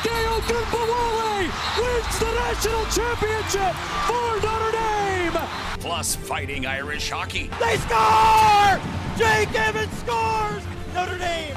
Arike Ogunbowale wins the national championship for Notre Dame. Plus fighting Irish hockey. They score! Jake Evans scores! Notre Dame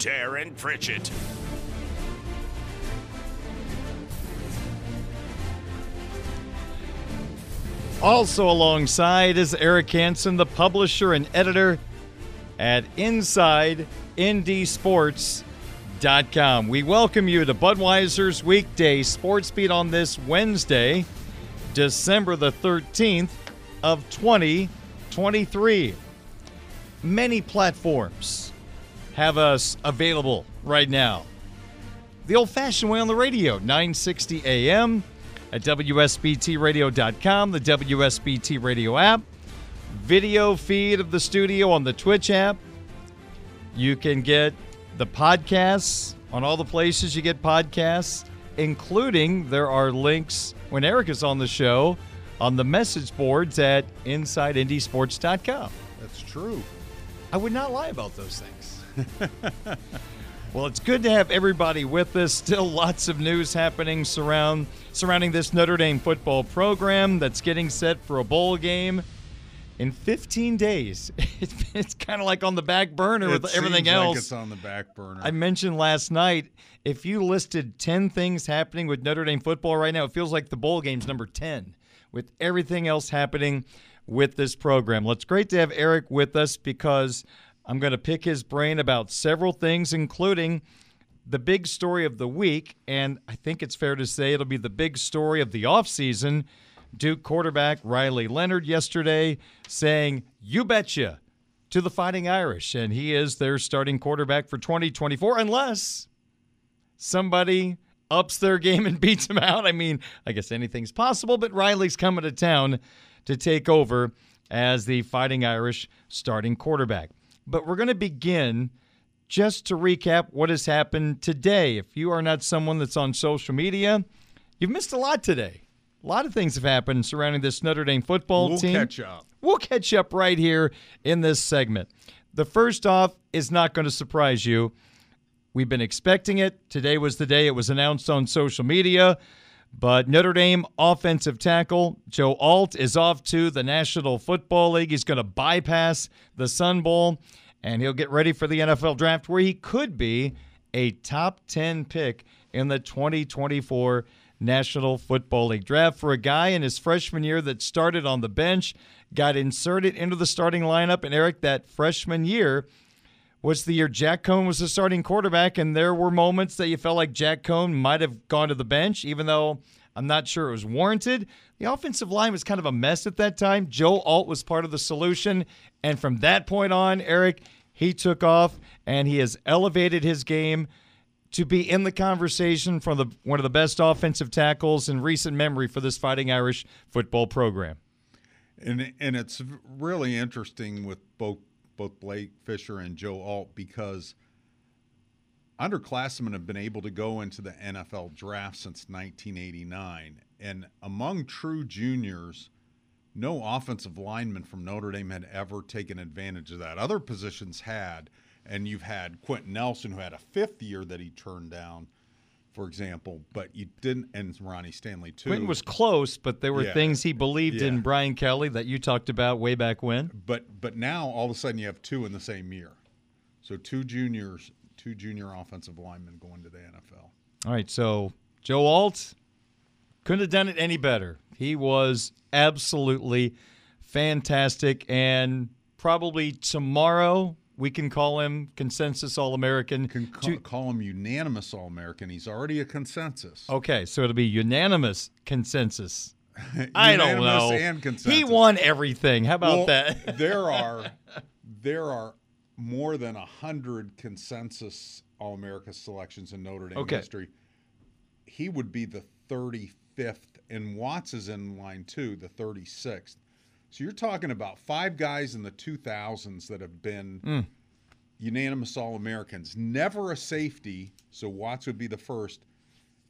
Darin Pritchett. Also alongside is Eric Hansen, the publisher and editor at InsideNDSports.com. We welcome you to Budweiser's weekday sports beat on this Wednesday, December the 13th of 2023. Many platforms have us available right now. The old fashioned way on the radio, 960 AM at WSBTradio.com, the WSBT radio app, video feed of the studio on the Twitch app. You can get the podcasts on all the places you get podcasts, including there are links when Eric is on the show on the message boards at InsideNDSports.com. That's true. I would not lie about those things. well, it's good to have everybody with us. Still lots of news happening surround surrounding this Notre Dame football program that's getting set for a bowl game in 15 days. it's kind of like on the back burner It with everything else. Like it's on the back burner. I mentioned last night if you listed 10 things happening with Notre Dame football right now, it feels like the bowl game's number 10 with everything else happening with this program. Well, it's great to have Eric with us because I'm going to pick his brain about several things, including the big story of the week. And I think it's fair to say it'll be the big story of the offseason. Duke quarterback Riley Leonard yesterday saying, You betcha, to the Fighting Irish. And he is their starting quarterback for 2024, unless somebody ups their game and beats him out. I mean, I guess anything's possible, but Riley's coming to town to take over as the Fighting Irish starting quarterback. But we're going to begin just to recap what has happened today. If you are not someone that's on social media, you've missed a lot today. A lot of things have happened surrounding this Notre Dame football team. we'll catch up. We'll catch up right here in this segment. The first off is not going to surprise you. We've been expecting it. Today was the day it was announced on social media. But Notre Dame offensive tackle Joe Alt is off to the National Football League. He's going to bypass the Sun Bowl and he'll get ready for the NFL draft where he could be a top 10 pick in the 2024 National Football League draft for a guy in his freshman year that started on the bench, got inserted into the starting lineup. And Eric, that freshman year was the year Jack Coan was the starting quarterback, and there were moments that you felt like Jack Coan might have gone to the bench, even though I'm not sure it was warranted. The offensive line was kind of a mess at that time. Joe Alt was part of the solution. And from that point on, Eric, he took off and he has elevated his game to be in the conversation for the one of the best offensive tackles in recent memory for this Fighting Irish football program. And and it's really interesting with both both Blake Fisher and Joe Alt because underclassmen have been able to go into the NFL draft since 1989, and among true juniors, no offensive lineman from Notre Dame had ever taken advantage of that. Other positions had, and you've had Quenton Nelson who had a fifth year that he turned down for example, but you didn't, and Ronnie Stanley too. Quenton was close, but there were Yeah. things he believed in Brian Kelly that you talked about way back when. But but now all of a sudden you have two in the same year, so two juniors, two junior offensive linemen going to the NFL. All right, so Joe Alt couldn't have done it any better. He was absolutely fantastic, and probably tomorrow we can call him consensus All American. Can call, call him unanimous All American. He's already a consensus. Okay, so it'll be unanimous consensus. I don't know. and consensus. He won everything. How about Well, that? there are there are more than a hundred consensus All America selections in Notre Dame Okay. history. He would be the 35th, and Watts is in line too, the 36th. So you're talking about five guys in the 2000s that have been Mm. unanimous All Americans. Never a safety, so Watts would be the first.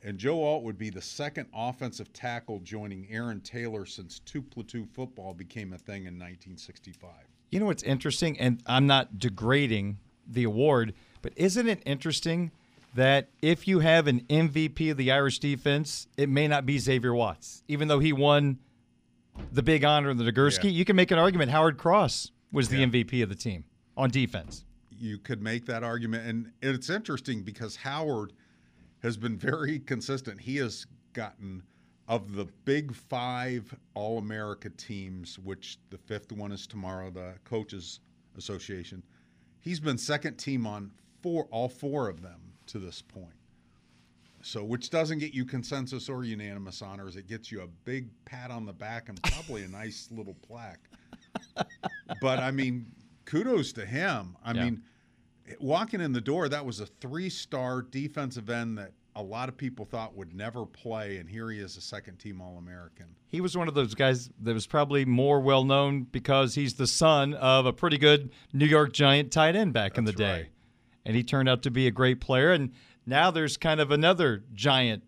And Joe Alt would be the second offensive tackle joining Aaron Taylor since two platoon football became a thing in 1965. You know what's interesting, and I'm not degrading the award, but isn't it interesting that if you have an MVP of the Irish defense, it may not be Xavier Watts, even though he won the big honor the Nagurski. Yeah. You can make an argument Howard Cross was the MVP of the team on defense. You could make that argument. And it's interesting because Howard has been very consistent. He has gotten, of the big five All America teams, which the fifth one is tomorrow, the Coaches Association, he's been second team on four, all four of them to this point. So, which doesn't get you consensus or unanimous honors. It gets you a big pat on the back and probably a nice little plaque. But I mean, kudos to him. I Yeah. mean, walking in the door, that was a three-star defensive end that a lot of people thought would never play, and here he is, a second-team All-American. He was one of those guys that was probably more well known because he's the son of a pretty good New York Giant tight end back in the day. right. And he turned out to be a great player. And now there's kind of another Giant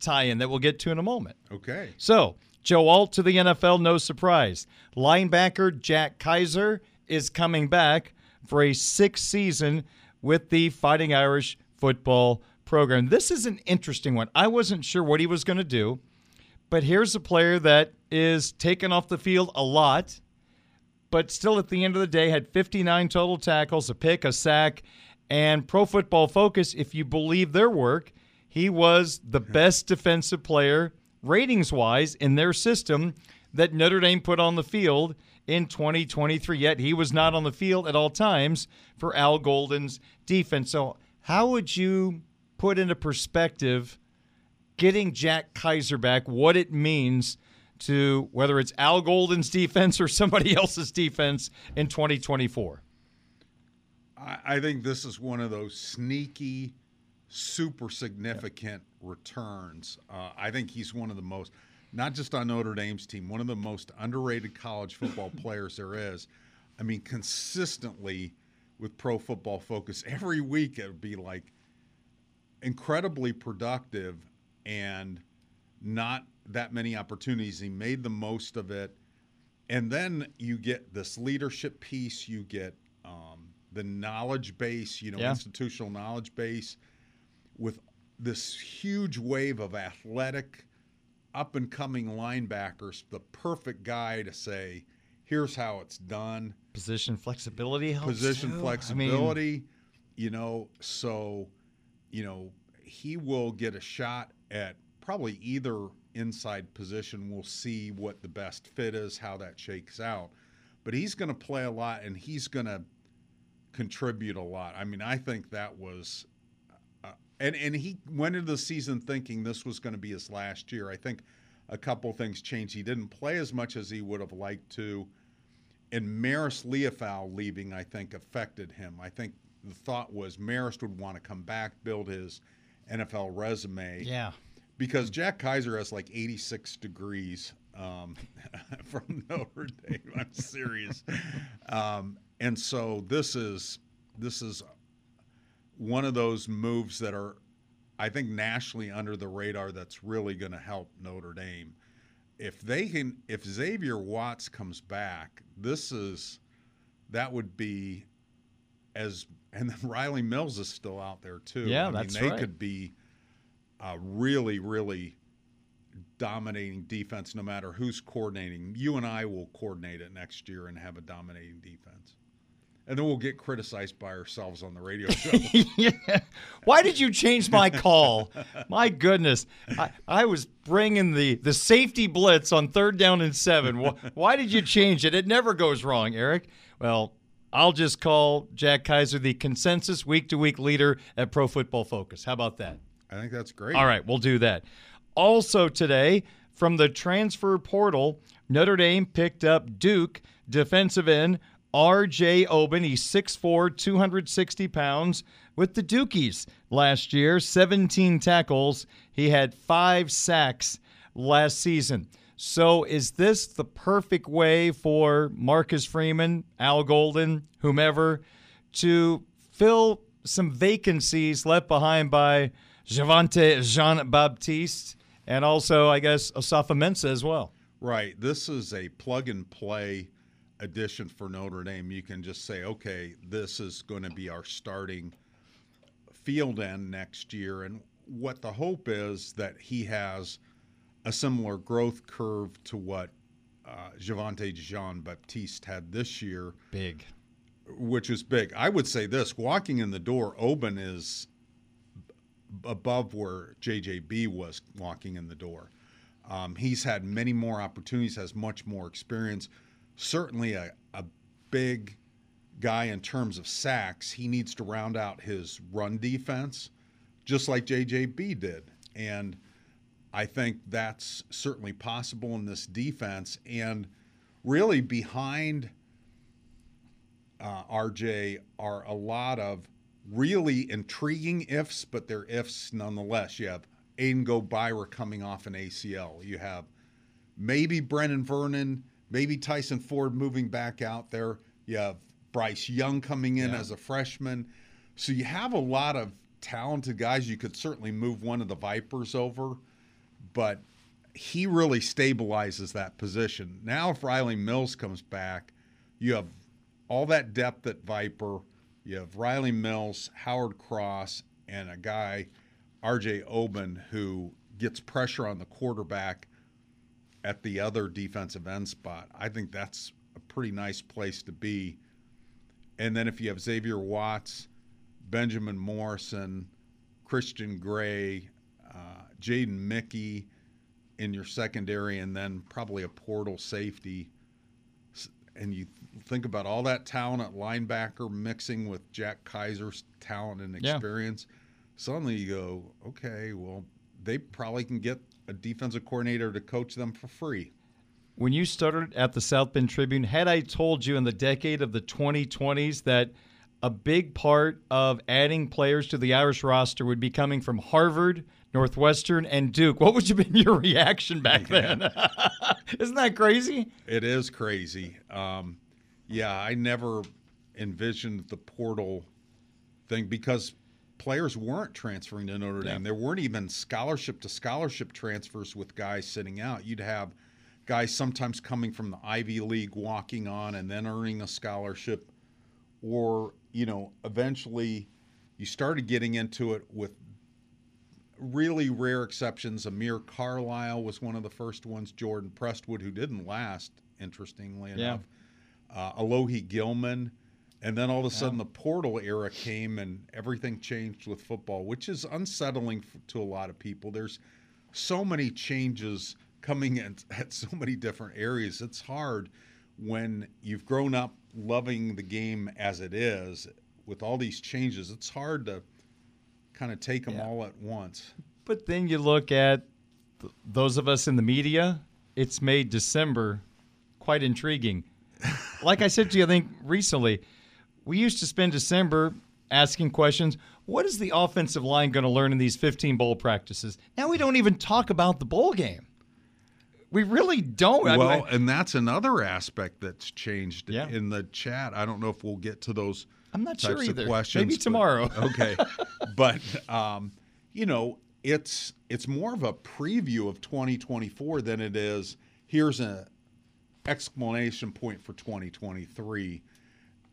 tie in that we'll get to in a moment. Okay. So, Joe Alt to the NFL, no surprise. Linebacker Jack Kiser is coming back for a sixth season with the Fighting Irish football program. This is an interesting one. I wasn't sure what he was going to do, but here's a player that is taken off the field a lot, but still at the end of the day had 59 total tackles, a pick, a sack, and Pro Football Focus, if you believe their work, he was the best defensive player ratings wise in their system that Notre Dame put on the field in 2023. Yet he was not on the field at all times for Al Golden's defense. So, how would you put into perspective getting Jack Kiser back, what it means to whether it's Al Golden's defense or somebody else's defense in 2024? I, I think this is one of those sneaky, super significant returns. Uh, I think he's one of the most, not just on Notre Dame's team, one of the most underrated college football players there is. I mean, consistently with Pro Football Focus, every week it would be like incredibly productive and not that many opportunities. He made the most of it. And then you get this leadership piece, you get um, the knowledge base, you know, Yeah. institutional knowledge base with this huge wave of athletic, up and coming linebackers, the perfect guy to say, here's how it's done Position flexibility helps. position too. I mean, flexibility, you know, so you know, he will get a shot at probably either inside position. We'll see what the best fit is, how that shakes out. But he's going to play a lot and he's going to contribute a lot. I mean, I think that was uh, and and he went into the season thinking this was going to be his last year. I think a couple things changed. He didn't play as much as he would have liked to and Marist Liufau leaving, I think, affected him. I think the thought was Marist would want to come back, build his NFL resume. Yeah. Because Jack Kiser has like 86 degrees. um, from Notre Dame. I'm serious. Um, and so this is this is one of those moves that are, I think, nationally under the radar. That's really going to help Notre Dame. If they can, if Xavier Watts comes back, this is that would be as and then Rylie Mills is still out there too. Yeah, I that's mean, they right. could be a really, really dominating defense no matter who's coordinating. You and I will coordinate it next year and have a dominating defense. And then we'll get criticized by ourselves on the radio show. yeah. Why did you change my call? my goodness. I, I was bringing the, the safety blitz on third down and seven. Why, why did you change it? It never goes wrong, Eric. Well, I'll just call Jack Kiser the consensus week to week leader at Pro Football Focus. How about that? I think that's great. All right, we'll do that. Also, today, from the transfer portal, Notre Dame picked up Duke defensive end R.J. Oben. He's 6'4, 260 pounds with the Dukies last year, 17 tackles. He had five sacks last season. So, is this the perfect way for Marcus Freeman, Al Golden, whomever, to fill some vacancies left behind by Javante Jean Baptiste and also, I guess, Osafo-Mensah as well? Right. This is a plug and play addition for Notre Dame. You can just say, okay, this is going to be our starting field end next year. And what the hope is that he has a similar growth curve to what uh, Javontae Jean-Baptiste had this year. Big. Which is big. I would say this walking in the door, Oben is above where JJB was walking in the door. Um, he's had many more opportunities, has much more experience. Certainly a, a big guy in terms of sacks. He needs to round out his run defense, just like JJB did. And I think that's certainly possible in this defense. And really, behind uh, RJ are a lot of really intriguing ifs, but they're ifs nonetheless. You have Aiden Gobaira coming off an ACL. You have maybe Brennan Vernon, maybe Tyson Ford moving back out there. You have Bryce Young coming in Yeah. as a freshman. So you have a lot of talented guys. You could certainly move one of the Vipers over, but he really stabilizes that position. Now, if Rylie Mills comes back, you have all that depth at Viper. You have Rylie Mills, Howard Cross, and a guy, RJ Oben, who gets pressure on the quarterback at the other defensive end spot. I think that's a pretty nice place to be. And then if you have Xavier Watts, Benjamin Morrison, Christian Gray, uh, Jaden Mickey in your secondary, and then probably a portal safety and you think about all that talent at linebacker mixing with Jack Kiser's talent and Yeah. experience, suddenly you go, okay, well, they probably can get a defensive coordinator to coach them for free. When you started at the South Bend Tribune, had I told you in the decade of the 2020s that a big part of adding players to the Irish roster would be coming from Harvard, Northwestern, and Duke, what would have been your reaction back then? Isn't that crazy? It is crazy. Um, yeah, I never envisioned the portal thing because players weren't transferring to Notre Dame. There weren't even scholarship to scholarship transfers with guys sitting out. You'd have guys sometimes coming from the Ivy League walking on and then earning a scholarship, or, you know, eventually you started getting into it with really rare exceptions. Amir Carlisle was one of the first ones. Jordan Prestwood, who didn't last, interestingly Yeah. enough. Uh, Alohi Gilman. And then all of a sudden the portal era came and everything changed with football, which is unsettling to a lot of people. There's so many changes coming in at so many different areas. It's hard when you've grown up loving the game as it is with all these changes. It's hard to kind of take them Yeah. all at once. But then you look at th- those of us in the media, it's made December quite intriguing. like I said to you, I think recently, we used to spend December asking questions what is the offensive line going to learn in these 15 bowl practices? Now we don't even talk about the bowl game. We really don't. I mean, Well, I- and that's another aspect that's changed Yeah. in the chat. I don't know if we'll get to those. I'm not sure either. Questions, Maybe but- tomorrow. okay, but um, you know, it's it's more of a preview of 2024 than it is. Here's an exclamation point for 2023.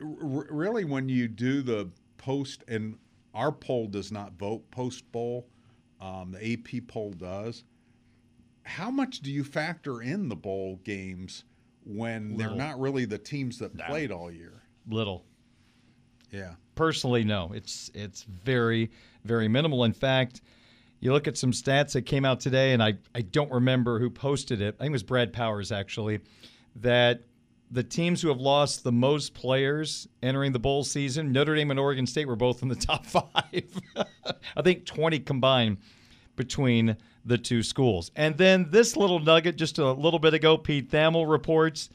R- really, when you do the post, and our poll does not vote post bowl, um, the AP poll does. How much do you factor in the bowl games when Little. they're not really the teams that played all year? little. Yeah. Personally, no. It's it's very very minimal. In fact, you look at some stats that came out today, and I I don't remember who posted it. I think it was Brad Powers actually. That the teams who have lost the most players entering the bowl season, Notre Dame and Oregon State were both in the top five. I think 20 combined between the two schools. And then this little nugget just a little bit ago, Pete Thamel reports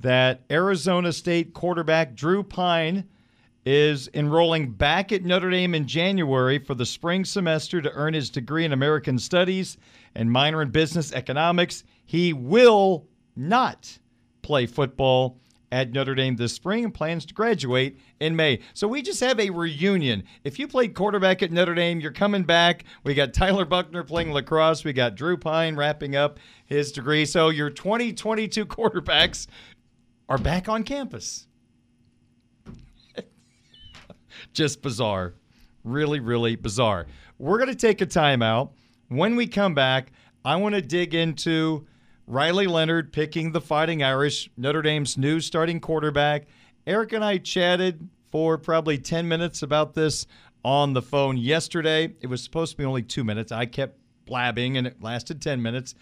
that Arizona State quarterback Drew Pyne is enrolling back at Notre Dame in January for the spring semester to earn his degree in American Studies and minor in business economics. He will not play football at Notre Dame this spring and plans to graduate in May. So we just have a reunion. If you played quarterback at Notre Dame, you're coming back. We got Tyler Buchner playing lacrosse. We got Drew Pyne wrapping up his degree. So your 2022 quarterbacks are back on campus. Just bizarre. Really, really bizarre. We're going to take a timeout. When we come back, I want to dig into Riley Leonard picking the Fighting Irish, Notre Dame's new starting quarterback. Eric and I chatted for probably 10 minutes about this on the phone yesterday. It was supposed to be only two minutes. I kept blabbing and it lasted 10 minutes.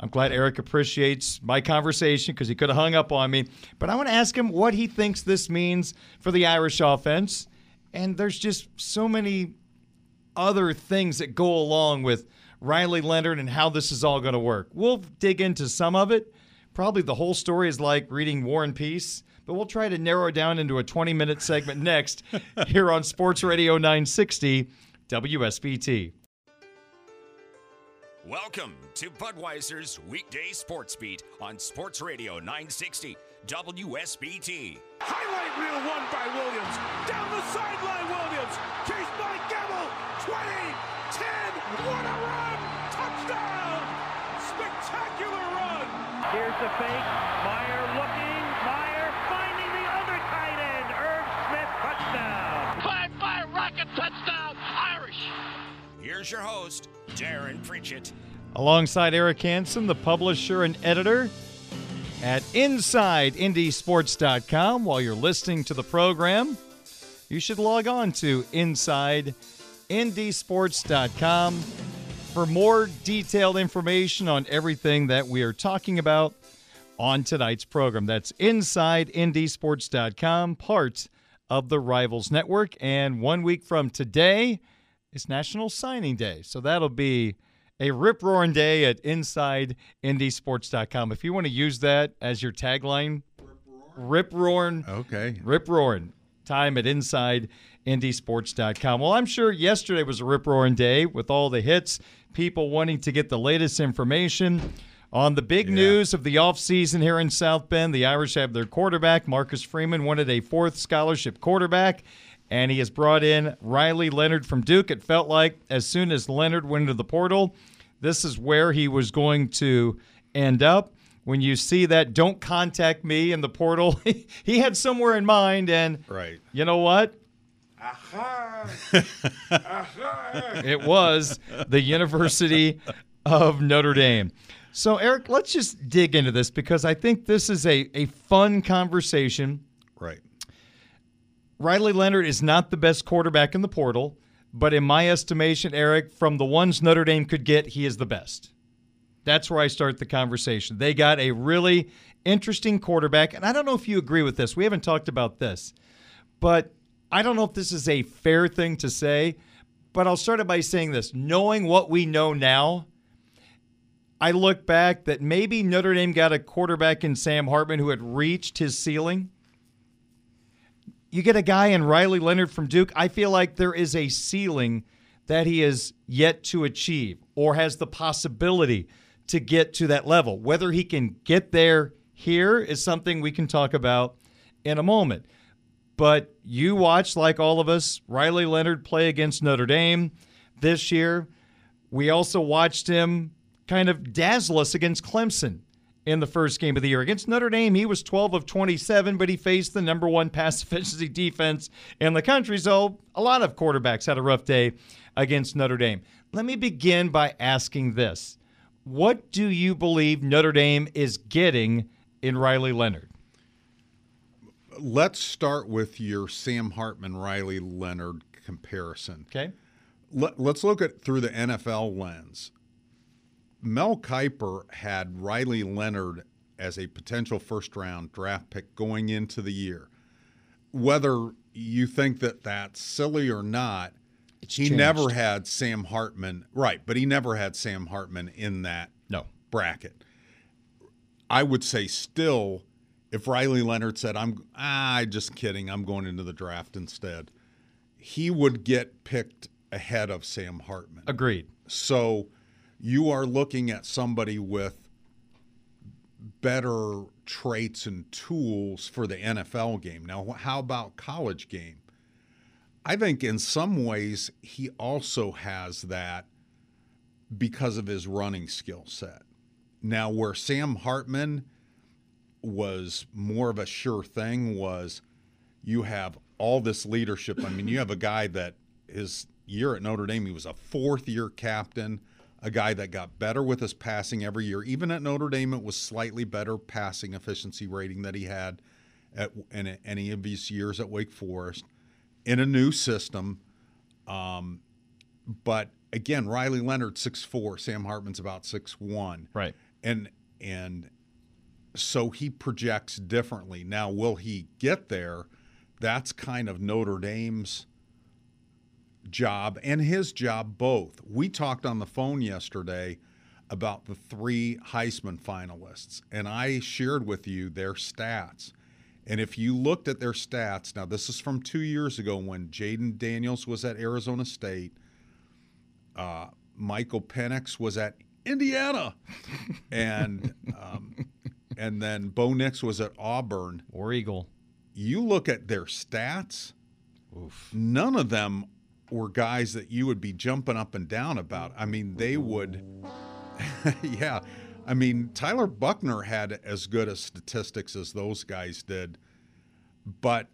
I'm glad Eric appreciates my conversation because he could have hung up on me. But I want to ask him what he thinks this means for the Irish offense. And there's just so many other things that go along with Riley Leonard and how this is all going to work. We'll dig into some of it. Probably the whole story is like reading War and Peace, but we'll try to narrow it down into a 20 minute segment next here on Sports Radio 960 WSBT. Welcome to Budweiser's weekday sports beat on Sports Radio 960 WSBT. Highlight reel one by Williams. Down the sideline, Williams. Chased by Here's the fake. Mirer looking. Mirer finding the other tight end. Irv Smith touchdown. Five five rocket touchdown Irish. Here's your host, Darin Pritchett. Alongside Eric Hansen, the publisher and editor at InsideNDSports.com. While you're listening to the program, you should log on to InsideNDSports.com for more detailed information on everything that we are talking about on tonight's program. That's InsideNDSports.com, part of the Rivals Network. And one week from today is National Signing Day. So that'll be a rip roaring day at InsideNDSports.com. If you want to use that as your tagline, rip roaring. Okay. Rip roaring. Time at InsideNDSports.com. Well, I'm sure yesterday was a rip roaring day with all the hits, people wanting to get the latest information. On the big news of the offseason here in South Bend, the Irish have their quarterback. Marcus Freeman wanted a fourth scholarship quarterback, and he has brought in Riley Leonard from Duke. It felt like as soon as Leonard went into the portal, this is where he was going to end up. When you see that, don't contact me in the portal. he had somewhere in mind, and Right. you know what? It was the University of Notre Dame. So, Eric, let's just dig into this because I think this is a, a fun conversation. Right. Riley Leonard is not the best quarterback in the portal, but in my estimation, Eric, from the ones Notre Dame could get, he is the best. That's where I start the conversation. They got a really interesting quarterback, and I don't know if you agree with this. We haven't talked about this, but I don't know if this is a fair thing to say, but I'll start it by saying this. Knowing what we know now, I look back that maybe Notre Dame got a quarterback in Sam Hartman who had reached his ceiling. You get a guy in Riley Leonard from Duke, I feel like there is a ceiling that he is yet to achieve or has the possibility to get to that level. Whether he can get there here is something we can talk about in a moment. But you watched, like all of us, Riley Leonard play against Notre Dame this year. We also watched him kind of dazzle us against Clemson in the first game of the year. Against Notre Dame, he was 12 of 27, but he faced the number one pass efficiency defense in the country. So a lot of quarterbacks had a rough day against Notre Dame. Let me begin by asking this What do you believe Notre Dame is getting in Riley Leonard? Let's start with your Sam Hartman Riley Leonard comparison. Okay. Let, us look at through the NFL lens. Mel Kiper had Riley Leonard as a potential first round draft pick going into the year. Whether you think that that's silly or not, It's he changed. never had Sam Hartman, right, but he never had Sam Hartman in that No. bracket. I would say still, if Riley Leonard said, I'm ah, just kidding, I'm going into the draft instead, he would get picked ahead of Sam Hartman. Agreed. So you are looking at somebody with better traits and tools for the NFL game. Now, how about college game? I think in some ways he also has that because of his running skill set. Now, where Sam Hartman was more of a sure thing was you have all this leadership. I mean, you have a guy that his year at Notre Dame, he was a fourth year captain, a guy that got better with his passing every year. Even at Notre Dame, it was slightly better passing efficiency rating that he had at in any of his years at Wake Forest in a new system. Um, but again, Riley Leonard six four, Sam Hartman's about six one, Right. and and so he projects differently. Now, will he get there? That's kind of Notre Dame's job and his job both. We talked on the phone yesterday about the three Heisman finalists, and I shared with you their stats. And if you looked at their stats, now this is from two years ago when Jayden Daniels was at Arizona State, uh, Michael Penix was at Indiana, and um, and then Bo Nix was at Auburn. or Eagle. You look at their stats, none of them were guys that you would be jumping up and down about. I mean, they would, yeah. I mean, Tyler Buchner had as good a statistics as those guys did, but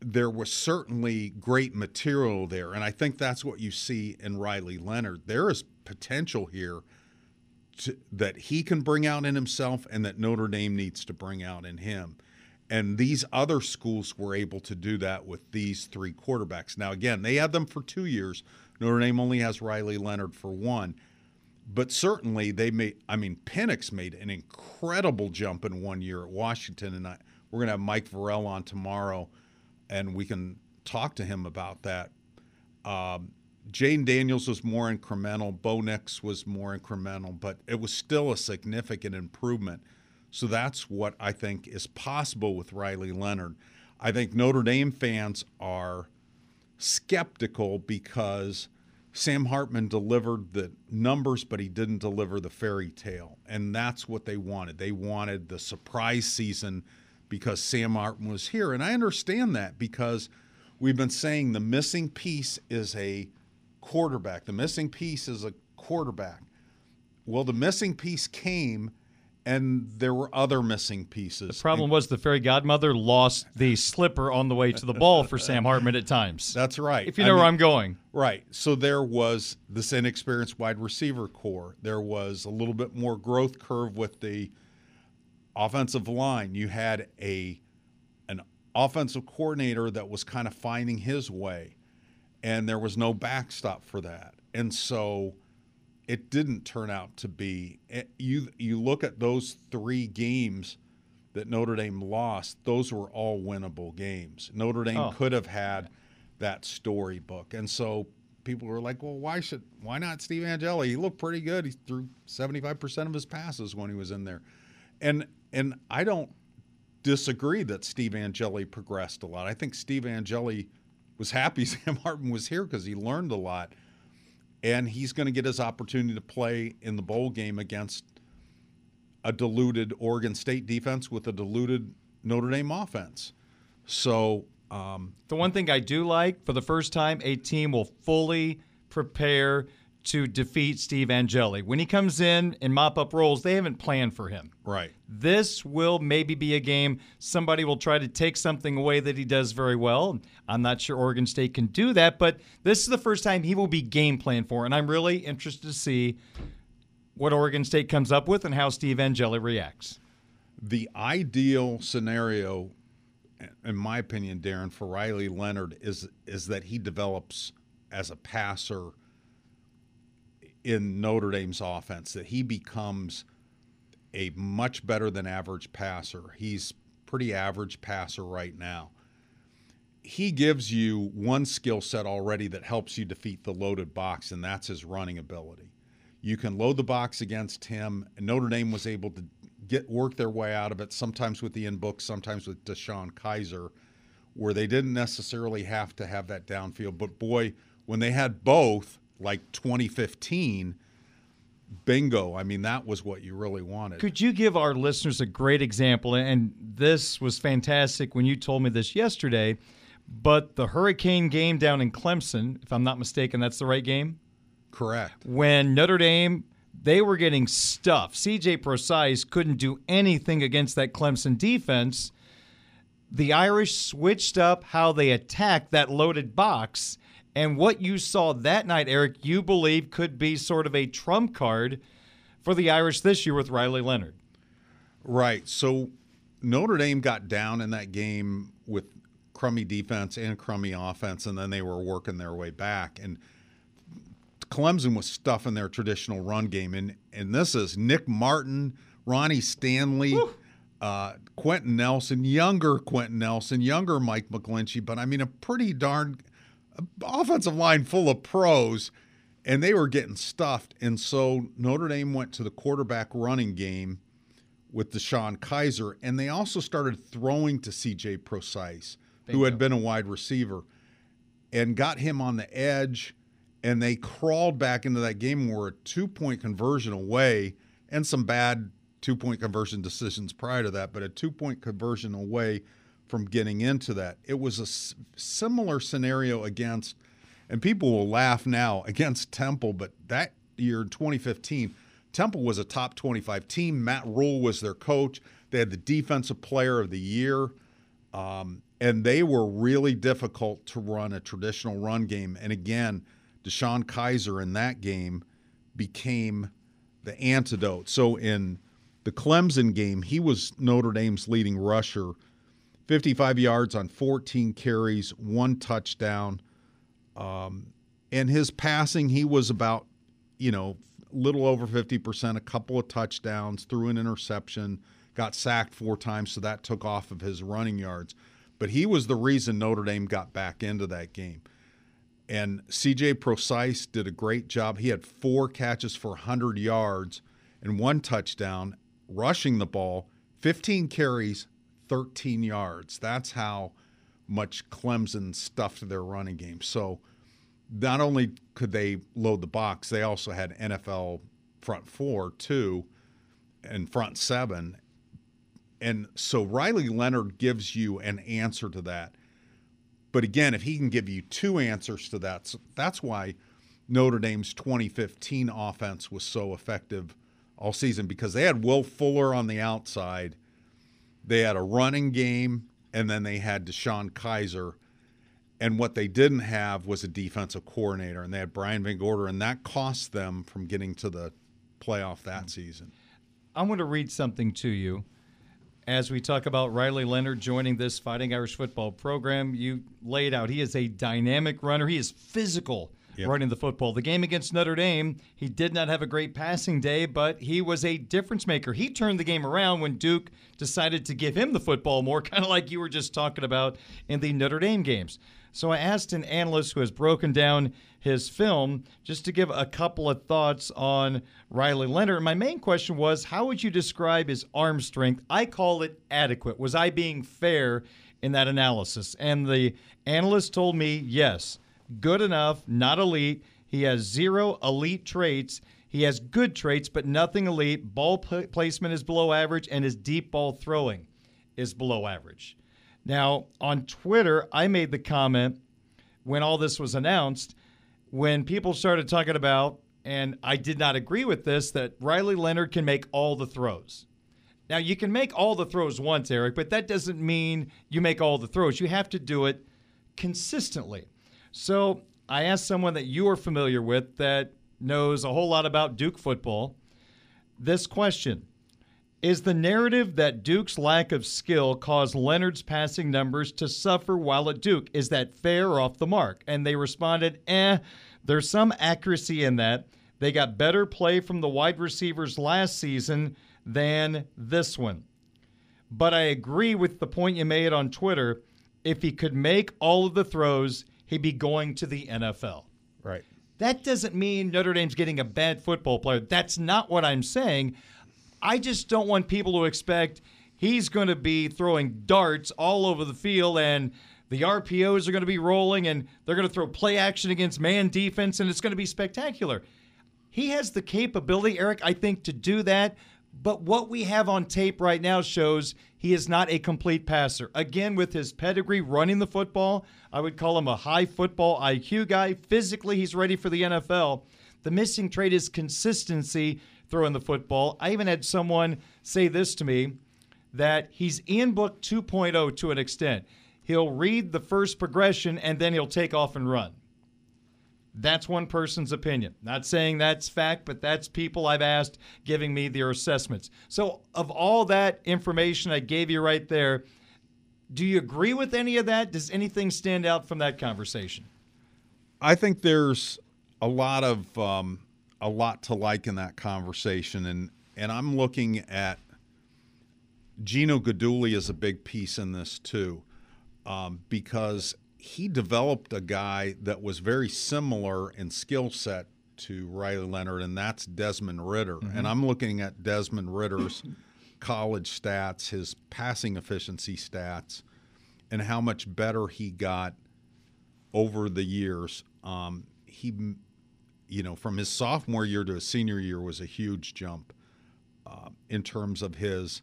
there was certainly great material there. And I think that's what you see in Riley Leonard. There is potential here to, that he can bring out in himself and that Notre Dame needs to bring out in him. And these other schools were able to do that with these three quarterbacks. Now, again, they had them for two years. Notre Dame only has Riley Leonard for one. But certainly they made, I mean, Penix made an incredible jump in one year at Washington. And I, we're going to have Mike Vorel on tomorrow, and we can talk to him about that. Um, Jayden Daniels was more incremental. Bo Nix was more incremental, but it was still a significant improvement. So that's what I think is possible with Riley Leonard. I think Notre Dame fans are skeptical because Sam Hartman delivered the numbers, but he didn't deliver the fairy tale. And that's what they wanted. They wanted the surprise season because Sam Hartman was here. And I understand that because we've been saying the missing piece is a quarterback. The missing piece is a quarterback. Well, the missing piece came, and there were other missing pieces. The problem was the fairy godmother lost the slipper on the way to the ball for Sam Hartman at times. That's right. If you I know where mean- I'm going. Right. So there was this inexperienced wide receiver core. There was a little bit more growth curve with the offensive line. You had a an offensive coordinator that was kind of finding his way, and there was no backstop for that. And so it didn't turn out to be. it- You you look at those three games that Notre Dame lost; those were all winnable games. Notre Dame Oh. could have had that storybook, and so people were like, "Well, why should why not Steve Angeli? He looked pretty good. He threw seventy five percent of his passes when he was in there," and and I don't disagree that Steve Angeli progressed a lot. I think Steve Angeli was happy Sam Hartman was here because he learned a lot. And he's going to get his opportunity to play in the bowl game against a diluted Oregon State defense with a diluted Notre Dame offense. So, um, the one thing I do like for the first time, a team will fully prepare to defeat Steve Angeli. When he comes in and mop up roles, they haven't planned for him. Right. This will maybe be a game somebody will try to take something away that he does very well. I'm not sure Oregon State can do that, but this is the first time he will be game plan for, and I'm really interested to see what Oregon State comes up with and how Steve Angeli reacts. The ideal scenario, in my opinion, Darin, for Riley Leonard is is that he develops as a passer in Notre Dame's offense, that he becomes a much better than average passer. He's pretty average passer right now. He gives you one skill set already that helps you defeat the loaded box, and that's his running ability. You can load the box against him, Notre Dame was able to get work their way out of it, sometimes with the in book, sometimes with DeShone Kizer, where they didn't necessarily have to have that downfield. But boy, when they had both, like 2015, bingo. I mean, that was what you really wanted. Could you give our listeners a great example? And this was fantastic when you told me this yesterday. But the Hurricane game down in Clemson, if I'm not mistaken, that's the right game? Correct. When Notre Dame, they were getting stuffed. CJ Prosise couldn't do anything against that Clemson defense. The Irish switched up how they attacked that loaded box and what you saw that night, Eric, you believe could be sort of a trump card for the Irish this year with Riley Leonard. Right. So Notre Dame got down in that game with crummy defense and crummy offense, and then they were working their way back. And Clemson was stuffing their traditional run game. And, and this is Nick Martin, Ronnie Stanley. Uh, Quenton Nelson, younger Quenton Nelson, younger Mike McGlinchey, but I mean a pretty darn offensive line full of pros, and they were getting stuffed. And so Notre Dame went to the quarterback running game with DeShone Kizer, and they also started throwing to CJ Prosise, who had been a wide receiver, and got him on the edge. And they crawled back into that game and were a two point conversion away, and some bad two point conversion decisions prior to that, but a two point conversion away from getting into that. It was a s- similar scenario against, and people will laugh now, against Temple, but that year, in 2015, Temple was a top 25 team. Matt Rhule was their coach. They had the defensive player of the year. Um, and they were really difficult to run a traditional run game. And again, DeShone Kizer in that game became the antidote. So in the Clemson game, he was Notre Dame's leading rusher 55 yards on 14 carries, one touchdown. Um, and his passing, he was about, you know, little over 50%, a couple of touchdowns, threw an interception, got sacked four times, so that took off of his running yards. But he was the reason Notre Dame got back into that game. And CJ Prosise did a great job. He had four catches for 100 yards and one touchdown, rushing the ball, 15 carries, 13 yards. That's how much Clemson stuffed their running game. So not only could they load the box, they also had NFL front four, too, and front seven. And so Riley Leonard gives you an answer to that. But again, if he can give you two answers to that, that's why Notre Dame's 2015 offense was so effective all season because they had Will Fuller on the outside they had a running game, and then they had DeShone Kizer. And what they didn't have was a defensive coordinator, and they had Brian VanGorder, and that cost them from getting to the playoff that hmm. season. I'm going to read something to you as we talk about Riley Leonard joining this Fighting Irish football program. You laid out he is a dynamic runner. He is physical yep. running the football. The game against Notre Dame, he did not have a great passing day, but he was a difference maker. He turned the game around when Duke decided to give him the football more, kind of like you were just talking about in the Notre Dame games. So I asked an analyst who has broken down his film just to give a couple of thoughts on Riley Leonard. My main question was how would you describe his arm strength? I call it adequate. Was I being fair in that analysis? And the analyst told me yes good enough, not elite. He has zero elite traits. He has good traits, but nothing elite. Ball pl- placement is below average, and his deep ball throwing is below average. Now, on Twitter, I made the comment when all this was announced, when people started talking about, and I did not agree with this, that Riley Leonard can make all the throws. Now, you can make all the throws once, Eric, but that doesn't mean you make all the throws. You have to do it consistently. So I asked someone that you are familiar with that knows a whole lot about Duke football this question Is the narrative that Duke's lack of skill caused Leonard's passing numbers to suffer while at Duke? Is that fair or off the mark? And they responded, eh, there's some accuracy in that. They got better play from the wide receivers last season than this one. But I agree with the point you made on Twitter. If he could make all of the throws, he'd be going to the NFL. Right. That doesn't mean Notre Dame's getting a bad football player. That's not what I'm saying. I just don't want people to expect he's going to be throwing darts all over the field and the RPOs are going to be rolling and they're going to throw play action against man defense and it's going to be spectacular. He has the capability, Eric, I think, to do that. But what we have on tape right now shows he is not a complete passer. Again, with his pedigree running the football, I would call him a high football IQ guy. Physically, he's ready for the NFL. The missing trait is consistency throwing the football. I even had someone say this to me that he's in Book 2.0 to an extent. He'll read the first progression and then he'll take off and run. That's one person's opinion. Not saying that's fact, but that's people I've asked giving me their assessments. So, of all that information I gave you right there, do you agree with any of that? Does anything stand out from that conversation? I think there's a lot of um, a lot to like in that conversation, and and I'm looking at Gino Guidugli is a big piece in this too, um, because he developed a guy that was very similar in skill set to Riley Leonard, and that's Desmond Ridder. Mm-hmm. And I'm looking at Desmond Ridder's college stats, his passing efficiency stats, and how much better he got over the years. Um, he, you know, from his sophomore year to his senior year was a huge jump uh, in terms of his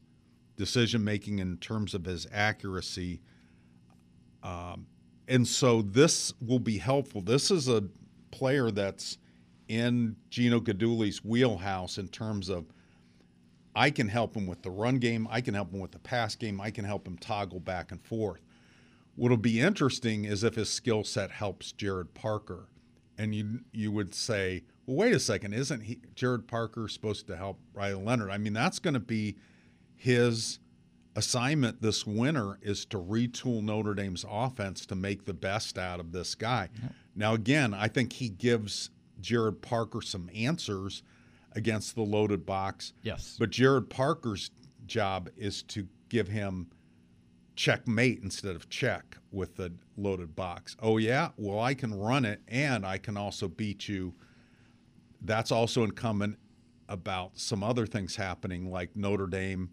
decision making, in terms of his accuracy. Um, and so this will be helpful. This is a player that's in Gino Guidugli's wheelhouse in terms of I can help him with the run game, I can help him with the pass game, I can help him toggle back and forth. What'll be interesting is if his skill set helps Gerad Parker. And you you would say, well, wait a second, isn't he Gerad Parker supposed to help Riley Leonard? I mean, that's going to be his assignment this winter is to retool Notre Dame's offense to make the best out of this guy. Now, again, I think he gives Gerad Parker some answers against the loaded box. Yes. But Gerad Parker's job is to give him checkmate instead of check with the loaded box. Oh, yeah? Well, I can run it and I can also beat you. That's also incumbent about some other things happening, like Notre Dame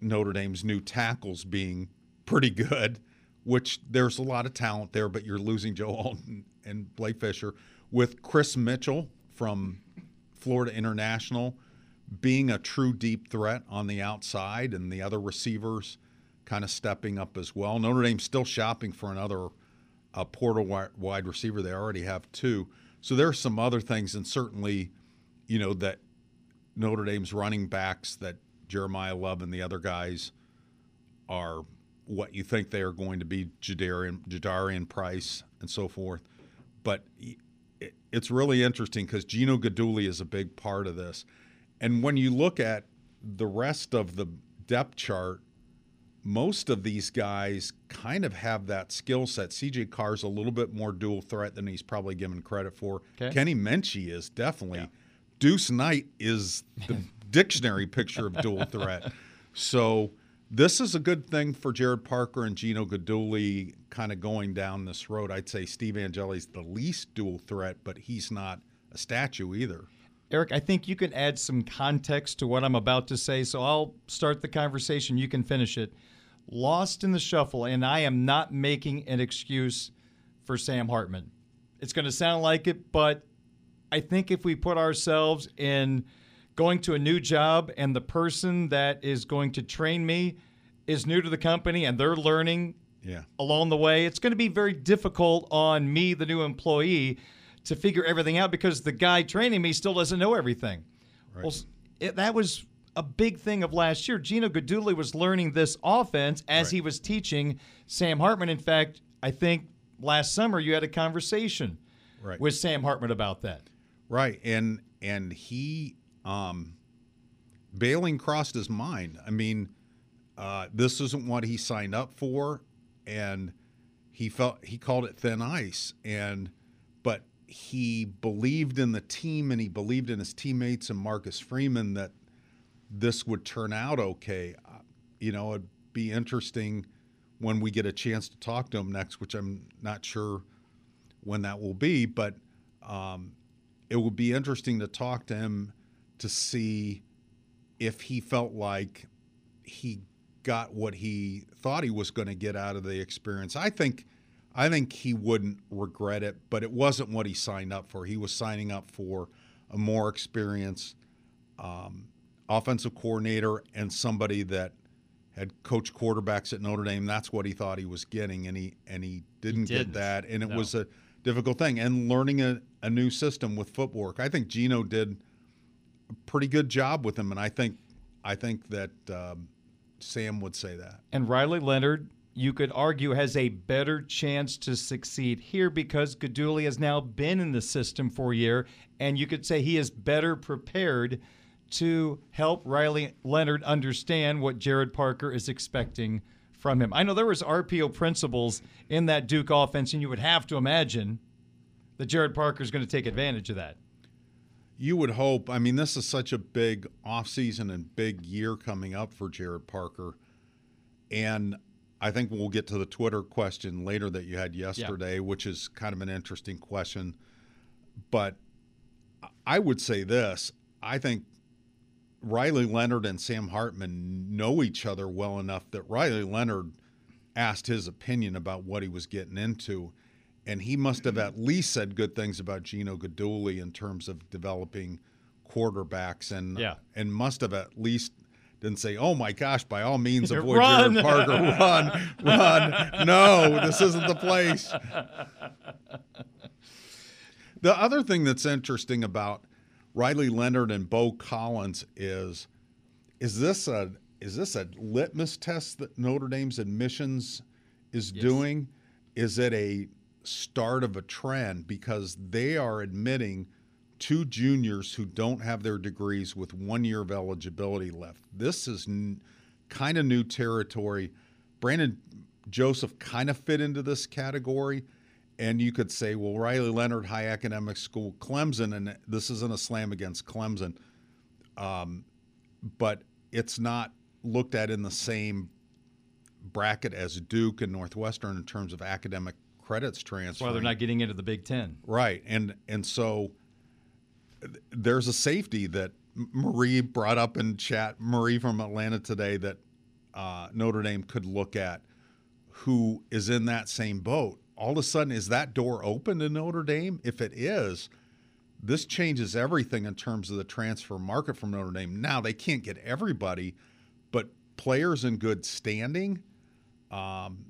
Notre Dame's new tackles being pretty good, which there's a lot of talent there, but you're losing Joe Alton and Blake Fisher with Kris Mitchell from Florida International being a true deep threat on the outside and the other receivers kind of stepping up as well. Notre Dame's still shopping for another uh, portal wide receiver. They already have two. So there's some other things, and certainly, you know, that Notre Dame's running backs that Jeremiyah Love and the other guys are what you think they are going to be, Jadarian, Jadarian Price and so forth. But it's really interesting because Gino Guidugli is a big part of this. And when you look at the rest of the depth chart, most of these guys kind of have that skill set. CJ Carr's a little bit more dual threat than he's probably given credit for. Okay. Kenny Minchey is definitely. Yeah. Deuce Knight is the dictionary picture of dual threat. So this is a good thing for Gerad Parker and Gino Guidugli kind of going down this road. I'd say Steve Angeli's the least dual threat, but he's not a statue either. Eric, I think you can add some context to what I'm about to say, so I'll start the conversation. You can finish it. Lost in the shuffle, and I am not making an excuse for Sam Hartman. It's going to sound like it, but I think if we put ourselves in going to a new job and the person that is going to train me is new to the company and they're learning Yeah. along the way, it's going to be very difficult on me, the new employee, to figure everything out because the guy training me still doesn't know everything. Well, it, that was a big thing of last year. Gino Guidugli was learning this offense as he was teaching Sam Hartman. In fact, I think last summer you had a conversation Right. with Sam Hartman about that. Right, and and he um, bailing crossed his mind. I mean, uh, this isn't what he signed up for, and he felt he called it thin ice. And but he believed in the team, and he believed in his teammates and Marcus Freeman that this would turn out okay. Uh, You know, it'd be interesting when we get a chance to talk to him next, which I'm not sure when that will be, but um, it would be interesting to talk to him to see if he felt like he got what he thought he was going to get out of the experience. I think I think he wouldn't regret it, but it wasn't what he signed up for. He was signing up for a more experienced um, offensive coordinator and somebody that had coached quarterbacks at Notre Dame. That's what he thought he was getting, and he and he didn't, didn't. get that, and it No. was a difficult thing. And learning a, a new system with footwork, I think Gino did pretty good job with him, and I think I think that um, Sam would say that. And Riley Leonard, you could argue, has a better chance to succeed here because Guidugli has now been in the system for a year, and you could say he is better prepared to help Riley Leonard understand what Gerad Parker is expecting from him. I know there was RPO principles in that Duke offense, and you would have to imagine that Gerad Parker is going to take advantage of that. You would hope. I mean, this is such a big offseason and big year coming up for Gerad Parker. And I think we'll get to the Twitter question later that you had yesterday, which is kind of an interesting question. But I would say this I think Riley Leonard and Sam Hartman know each other well enough that Riley Leonard asked his opinion about what he was getting into. And he must have at least said good things about Gino Guidugli in terms of developing quarterbacks and Yeah. and must have at least didn't say, "Oh my gosh, by all means avoid Run. Gerad Parker, run, run." No, this isn't the place. The other thing that's interesting about Riley Leonard and Beaux Collins is is this a is this a litmus test that Notre Dame's admissions is doing? Is it a start of a trend because they are admitting two juniors who don't have their degrees with one year of eligibility left. This is n- kind of new territory. Brandon Joseph kind of fit into this category. And you could say, well, Riley Leonard, high academic school, Clemson, and this isn't a slam against Clemson, um, but it's not looked at in the same bracket as Duke and Northwestern in terms of academic credits transfer. Why they're not getting into the Big Ten. Right, and and so there's a safety that Marie brought up in chat. Marie from Atlanta today that uh, Notre Dame could look at, who is in that same boat. All of a sudden, is that door open to Notre Dame? If it is, this changes everything in terms of the transfer market from Notre Dame. Now they can't get everybody, but players in good standing. Um,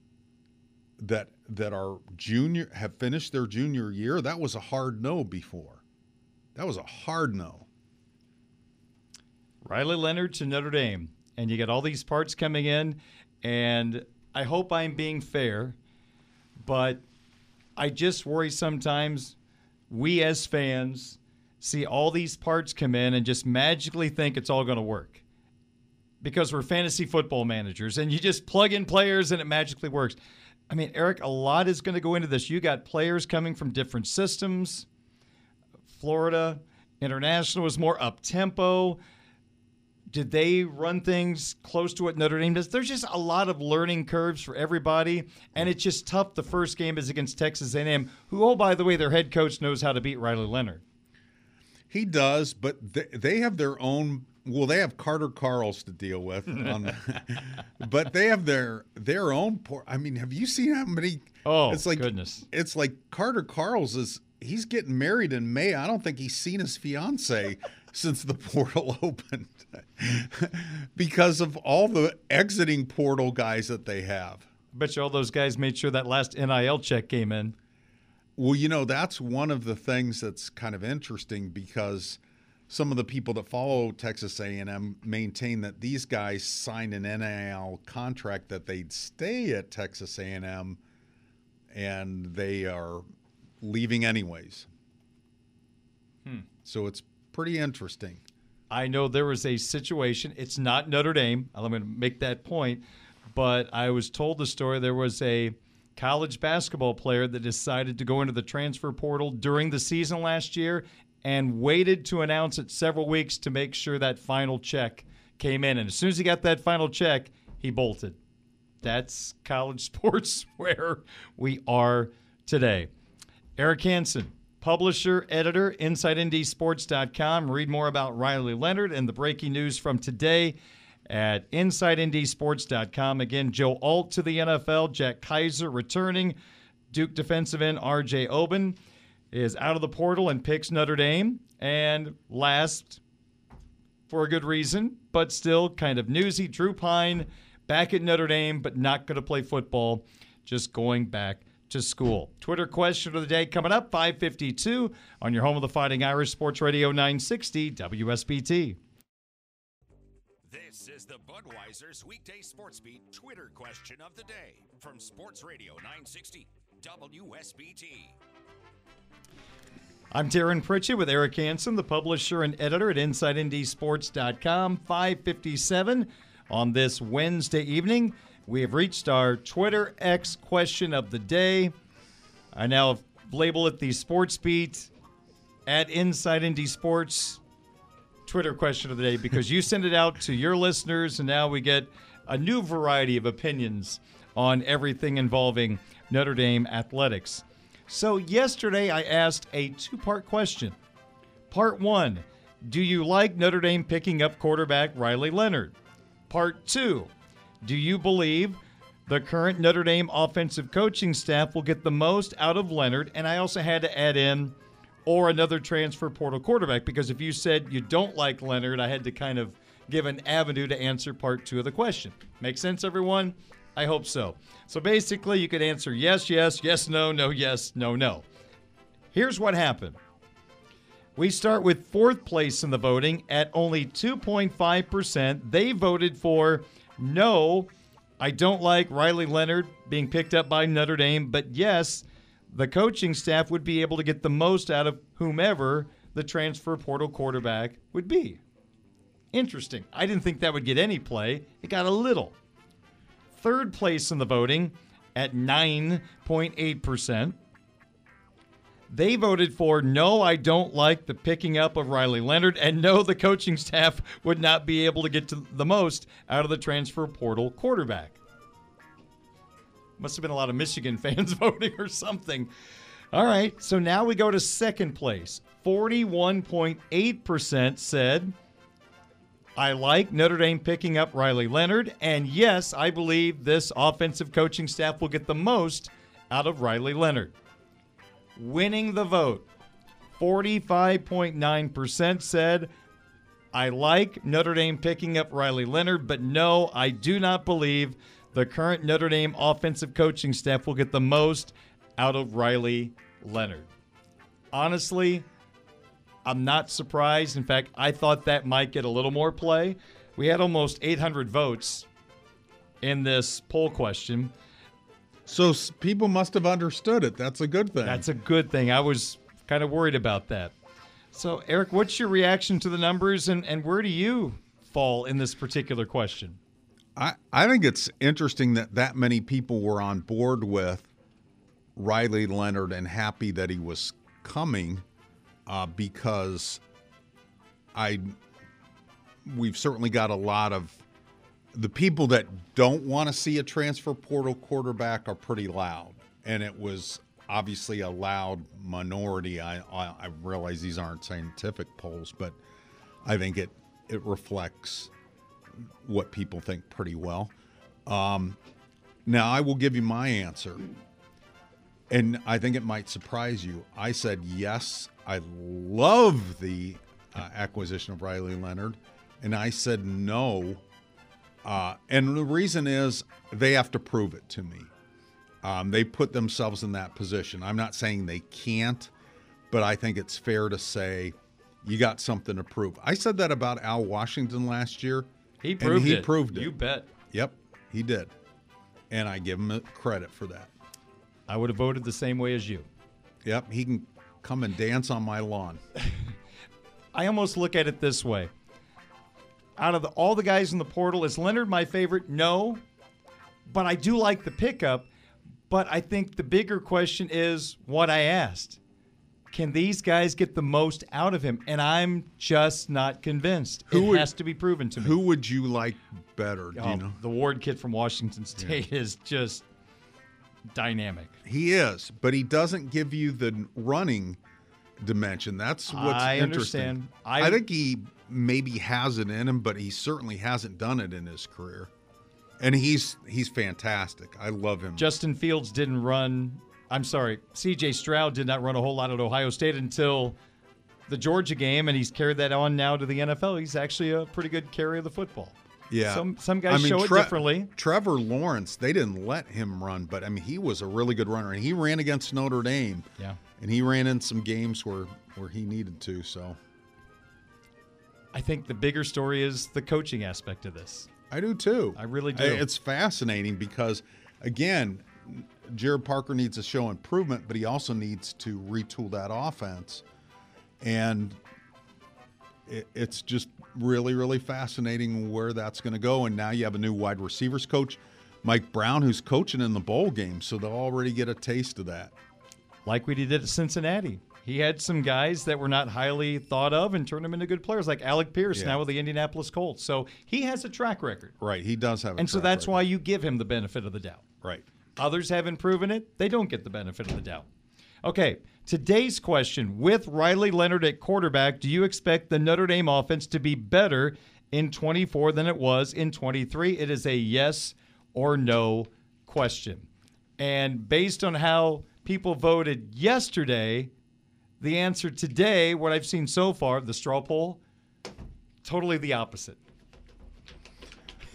that that are junior have finished their junior year that was a hard no before. That was a hard no. Riley Leonard to Notre Dame, and you got all these parts coming in, and I hope I'm being fair, but I just worry sometimes we as fans see all these parts come in and just magically think it's all going to work because we're fantasy football managers and you just plug in players and it magically works. I mean, Eric, a lot is going to go into this. You got players coming from different systems. Florida International was more up tempo. Did they run things close to what Notre Dame does? There's just a lot of learning curves for everybody, and it's just tough. The first game is against Texas A&M, who, oh by the way, their head coach knows how to beat Riley Leonard. he does but they, they have their own well, they have Carter Carls to deal with, on the, but they have their their own. Por- I mean, have you seen how many? Oh, it's like goodness! It's like Carter Carls is he's getting married in May. I don't think he's seen his fiance since the portal opened because of all the exiting portal guys that they have. I Bet you all those guys made sure that last NIL check came in. Well, you know, that's one of the things that's kind of interesting because some of the people that follow Texas A&M maintain that these guys signed an NIL contract that they'd stay at Texas A&M and they are leaving anyways. Hmm. So it's pretty interesting. I know there was a situation. It's not Notre Dame. I'm going to make that point. But I was told the story. There was a college basketball player that decided to go into the transfer portal during the season last year and waited to announce it several weeks to make sure that final check came in. And as soon as he got that final check, he bolted. That's college sports where we are today. Eric Hansen, publisher, editor, InsideNDSports.com. Read more about Riley Leonard and the breaking news from today at InsideNDSports.com. Again, Joe Alt to the NFL, Jack Kiser returning, Duke defensive end R.J. Oben is out of the portal and picks Notre Dame. And last, for a good reason, but still kind of newsy, Drew Pyne back at Notre Dame, but not going to play football, just going back to school. Twitter question of the day coming up 552 on your home of the Fighting Irish Sports Radio 960 WSBT. This is the Budweiser's weekday sports beat Twitter question of the day from Sports Radio 960 WSBT. I'm Darin Pritchett with Eric Hansen, the publisher and editor at InsideNDSports.com. 557 on this Wednesday evening. We have reached our Twitter X question of the day. I now label it the Sports Beat at Inside ND Sports Twitter question of the day because you send it out to your listeners, and now we get a new variety of opinions on everything involving Notre Dame athletics. So, yesterday I asked a two part question. Part one Do you like Notre Dame picking up quarterback Riley Leonard? Part two Do you believe the current Notre Dame offensive coaching staff will get the most out of Leonard? And I also had to add in, or another transfer portal quarterback, because if you said you don't like Leonard, I had to kind of give an avenue to answer part two of the question. Make sense, everyone? I hope so. So basically, you could answer yes, yes, yes, no, no, yes, no, no. Here's what happened. We start with fourth place in the voting at only 2.5%. They voted for no, I don't like Riley Leonard being picked up by Notre Dame, but yes, the coaching staff would be able to get the most out of whomever the transfer portal quarterback would be. Interesting. I didn't think that would get any play. It got a little third place in the voting at 9.8%. They voted for no, I don't like the picking up of Riley Leonard, and no, the coaching staff would not be able to get to the most out of the transfer portal quarterback. Must have been a lot of Michigan fans voting or something. All right, so now we go to second place. 41.8% said I like Notre Dame picking up Riley Leonard. And yes, I believe this offensive coaching staff will get the most out of Riley Leonard. Winning the vote, 45.9% said, I like Notre Dame picking up Riley Leonard, but no, I do not believe the current Notre Dame offensive coaching staff will get the most out of Riley Leonard. Honestly, I'm not surprised. In fact, I thought that might get a little more play. We had almost 800 votes in this poll question. So people must have understood it. That's a good thing. That's a good thing. I was kind of worried about that. So, Eric, what's your reaction to the numbers and, and where do you fall in this particular question? I, I think it's interesting that that many people were on board with Riley Leonard and happy that he was coming uh, because I we've certainly got a lot of the people that don't want to see a transfer portal quarterback are pretty loud, and it was obviously a loud minority. I I, I realize these aren't scientific polls, but I think it it reflects what people think pretty well. Um, now, I will give you my answer, and I think it might surprise you. I said yes, I love the uh, acquisition of Riley Leonard, and I said no. Uh, and the reason is they have to prove it to me. Um, they put themselves in that position. I'm not saying they can't, but I think it's fair to say you got something to prove. I said that about Al Washington last year. He proved he it. He proved it. You bet. Yep, he did. And I give him credit for that. I would have voted the same way as you. Yep, he can come and dance on my lawn. I almost look at it this way. Out of the, all the guys in the portal, is Leonard my favorite? No. But I do like the pickup. But I think the bigger question is what I asked. Can these guys get the most out of him? And I'm just not convinced. Who it would- has to be proven to me. Who would you like better? Do Oh, you know? The Ward kid from Washington State is just dynamic. He is, but he doesn't give you the running dimension. That's what's I interesting. understand. I, I- think he maybe has it in him, but he certainly hasn't done it in his career. And he's he's fantastic. I love him. Justin Fields didn't run. I'm sorry, C.J. Stroud did not run a whole lot at Ohio State until the Georgia game, and he's carried that on now to the NFL. He's actually a pretty good carrier of the football. Yeah, some some guys I mean, show Tre- it differently. Trevor Lawrence, they didn't let him run, but I mean, he was a really good runner, and he ran against Notre Dame. Yeah. and he ran in some games where where he needed to. So I think the bigger story is the coaching aspect of this. I do too. I really do. It's fascinating because, again, Gerad Parker needs to show improvement, but he also needs to retool that offense. And it, it's just really, really fascinating where that's going to go. And now you have a new wide receivers coach, Mike Brown, who's coaching in the bowl game. So they'll already get a taste of that. Like what he did at Cincinnati. He had some guys that were not highly thought of and turned them into good players, like Alec Pierce Yeah. now with the Indianapolis Colts. So he has a track record. Right. He does have a track record. And so that's record. why you give him the benefit of the doubt. Right. Others haven't proven it. They don't get the benefit of the doubt. Okay, today's question with Riley Leonard at quarterback, do you expect the Notre Dame offense to be better in 24 than it was in 23? It is a yes or no question. And based on how people voted yesterday, the answer today, what I've seen so far, the straw poll, totally the opposite.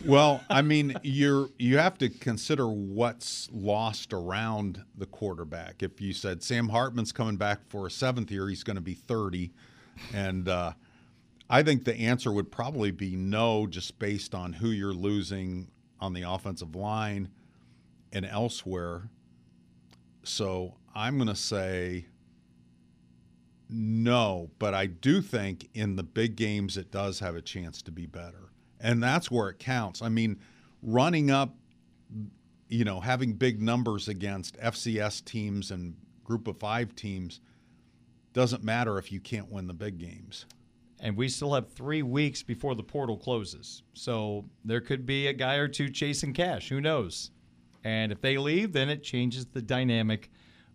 Well, I mean, you're you have to consider what's lost around the quarterback. If you said Sam Hartman's coming back for a seventh year, he's going to be thirty, and uh, I think the answer would probably be no, just based on who you're losing on the offensive line and elsewhere. So I'm going to say no, but I do think in the big games it does have a chance to be better. And that's where it counts. I mean, running up, you know, having big numbers against FCS teams and group of five teams doesn't matter if you can't win the big games. And we still have three weeks before the portal closes. So there could be a guy or two chasing cash. Who knows? And if they leave, then it changes the dynamic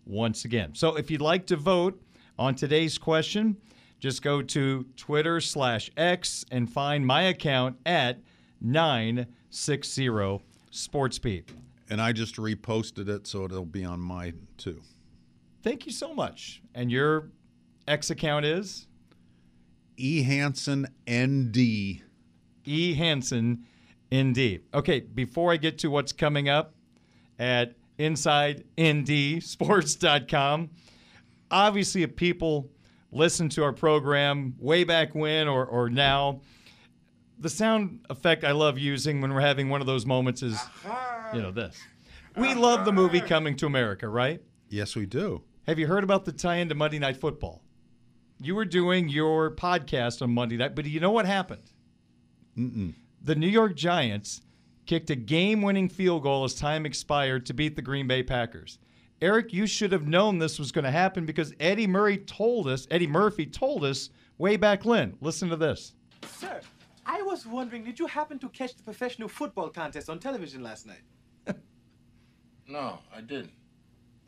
once again. So if you'd like to vote on today's question, just go to Twitter slash X and find my account at 960 SportsBeat. And I just reposted it so it'll be on my too. Thank you so much. And your X account is? E Hansen ND. E. Hansen, ND. Okay, before I get to what's coming up at InsideNDSports.com, obviously, if people listen to our program way back when or, or now, the sound effect I love using when we're having one of those moments is, you know, this. We love the movie Coming to America, right? Yes, we do. Have you heard about the tie into Monday Night Football? You were doing your podcast on Monday night, but do you know what happened? Mm-mm. The New York Giants kicked a game winning field goal as time expired to beat the Green Bay Packers. Eric, you should have known this was going to happen because Eddie Murray told us, Eddie Murphy told us way back when. Listen to this. Sir, I was wondering, did you happen to catch the professional football contest on television last night? No, I didn't.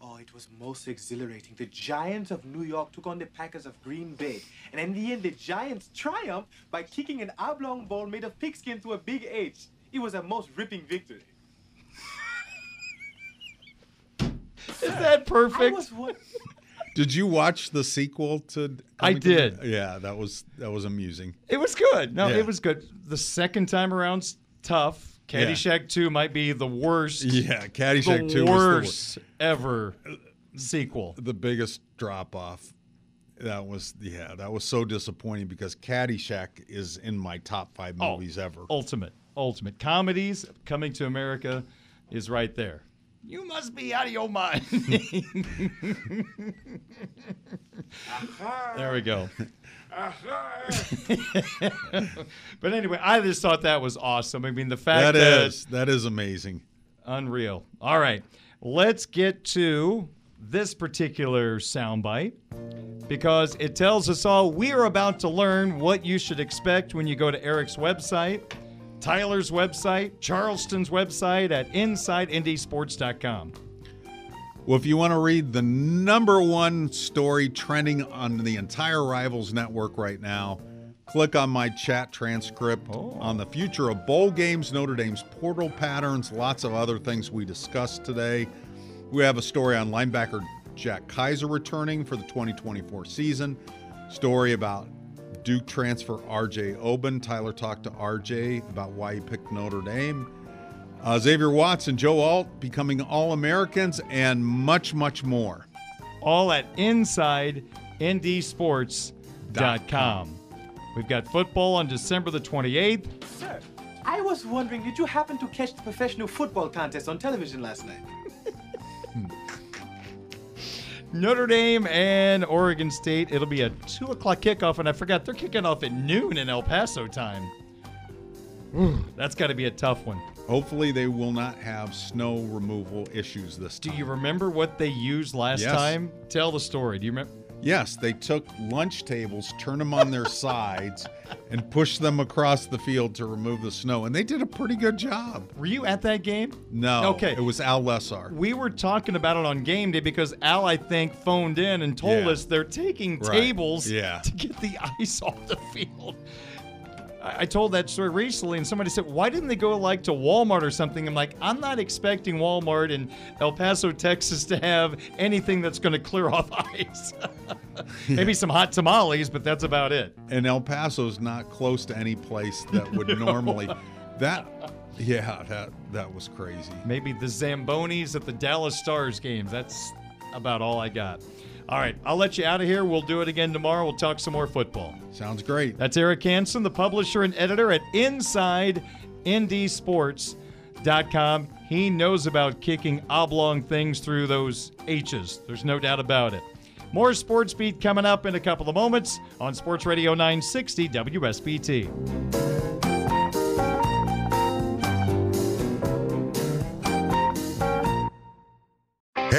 Oh, it was most exhilarating. The Giants of New York took on the Packers of Green Bay. And in the end, the Giants triumphed by kicking an oblong ball made of pigskin to a big H. It was a most ripping victory. Is that perfect? Was? Did you watch the sequel to? I Coming to- did. Yeah, that was that was amusing. It was good. No, Yeah. it was good. The second time around's tough. Yeah. Caddyshack 2 might be the worst. Yeah, Caddyshack the 2 was the worst ever sequel. The biggest drop off. That was yeah, that was so disappointing because Caddyshack is in my top five oh, movies ever. Ultimate. Ultimate. Comedies, Coming to America is right there. You must be out of your mind. there we go. but anyway, I just thought that was awesome. I mean, the fact That that is that is amazing. Unreal. All right, let's get to this particular soundbite because it tells us all we are about to learn what you should expect when you go to Eric's website, Tyler's website, Charleston's website at InsideNDSports.com. Well, if you want to read the number one story trending on the entire Rivals network right now, click on my chat transcript oh. on the future of bowl games, Notre Dame's portal patterns, lots of other things we discussed today. We have a story on linebacker Jack Kiser returning for the 2024 season, story about Duke transfer RJ Oben. Tyler talked to RJ about why he picked Notre Dame. Uh, Xavier Watts and Joe Alt becoming All Americans, and much, much more. All at InsideNDSports.com. We've got football on December the 28th. Sir, I was wondering, did you happen to catch the professional football contest on television last night? Notre Dame and Oregon State. It'll be a two o'clock kickoff, and I forgot they're kicking off at noon in El Paso time. Mm. That's got to be a tough one. Hopefully, they will not have snow removal issues this Do time. you remember what they used last Yes. time? Tell the story. Do you remember? Yes, they took lunch tables, turned them on their sides, and pushed them across the field to remove the snow, and they did a pretty good job. Were you at that game? No, Okay. it was Al Lesar. We were talking about it on game day because Al, I think, phoned in and told Yeah. us they're taking Right. tables Yeah. to get the ice off the field. I told that story recently, and somebody said, "Why didn't they go like to Walmart or something?" I'm like, "I'm not expecting Walmart in El Paso, Texas, to have anything that's going to clear off ice. Maybe some hot tamales, but that's about it." and El Paso's not close to any place that would normally. That, yeah, that that was crazy. Maybe the Zambonis at the Dallas Stars games. That's about all I got. All right, I'll let you out of here. We'll do it again tomorrow. We'll talk some more football. Sounds great. That's Eric Hansen, the publisher and editor at InsideNDSports.com. He knows about kicking oblong things through those H's. There's no doubt about it. More Sports Beat coming up in a couple of moments on Sports Radio 960 WSBT.